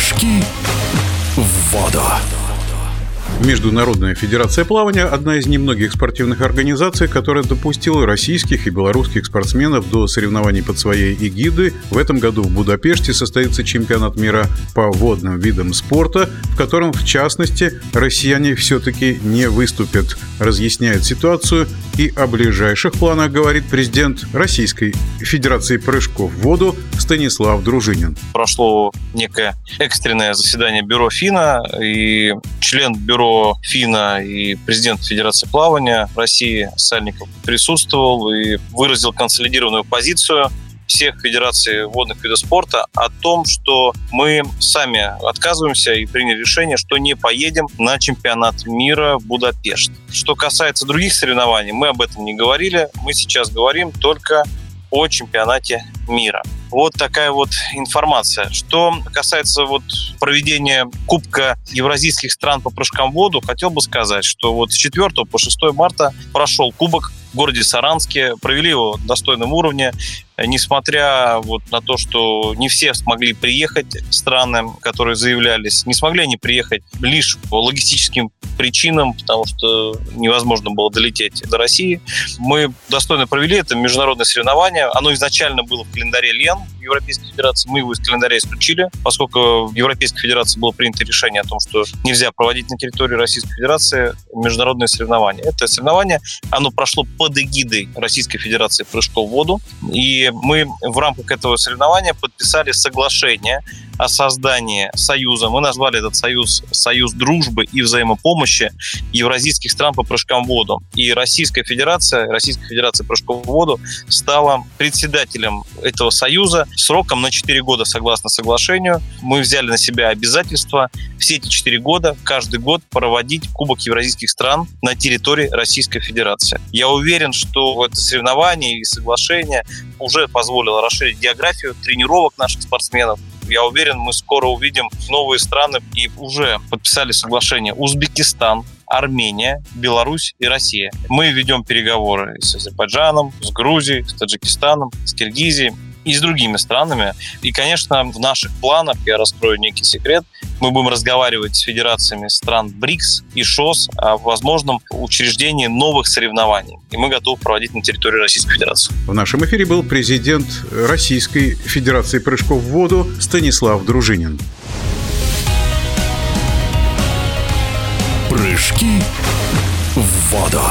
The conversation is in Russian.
Прыжки в воду. Международная федерация плавания – одна из немногих спортивных организаций, которая допустила российских и белорусских спортсменов до соревнований под своей эгидой. В этом году в Будапеште состоится чемпионат мира по водным видам спорта, в котором, в частности, россияне все-таки не выступят. Разъясняет ситуацию и о ближайших планах говорит президент Российской Федерации прыжков в воду Станислав Дружинин. Прошло некое экстренное заседание бюро ФИНА, и член бюро ФИНА и президент Федерации плавания России Сальников присутствовал и выразил консолидированную позицию всех федераций водных видов спорта о том, что мы сами отказываемся и приняли решение, что не поедем на чемпионат мира в Будапешт. Что касается других соревнований, мы об этом не говорили. Мы сейчас говорим только о чемпионате мира. Вот такая вот информация. Что касается вот проведения Кубка евразийских стран по прыжкам в воду, хотел бы сказать, что вот с 4 по 6 марта прошел Кубок в городе Саранске, провели его в достойном уровне несмотря вот на то, что не все смогли приехать страны, которые заявлялись, не смогли они приехать лишь по логистическим причинам, потому что невозможно было долететь до России. Мы достойно провели это международное соревнование. Оно изначально было в календаре ЛЕН Европейской Федерации. Мы его из календаря исключили, поскольку в Европейской Федерации было принято решение о том, что нельзя проводить на территории Российской Федерации международные соревнования. Это соревнование, оно прошло под эгидой Российской Федерации прыжков в воду. И мы в рамках этого соревнования подписали соглашение о создании союза. Мы назвали этот союз «Союз дружбы и взаимопомощи евразийских стран по прыжкам в воду». И Российская Федерация, Российская Федерация прыжков в воду стала председателем этого союза сроком на 4 года согласно соглашению. Мы взяли на себя обязательство все эти 4 года, каждый год проводить Кубок евразийских стран на территории Российской Федерации. Я уверен, что это соревнование и соглашение уже позволило расширить географию тренировок наших спортсменов, я уверен, мы скоро увидим новые страны и уже подписали соглашение Узбекистан, Армения, Беларусь и Россия. Мы ведем переговоры с Азербайджаном, с Грузией, с Таджикистаном, с Киргизией и с другими странами. И, конечно, в наших планах, я раскрою некий секрет, мы будем разговаривать с федерациями стран БРИКС и ШОС о возможном учреждении новых соревнований. И мы готовы проводить на территории Российской Федерации. В нашем эфире был президент Российской Федерации прыжков в воду Станислав Дружинин. Прыжки в воду.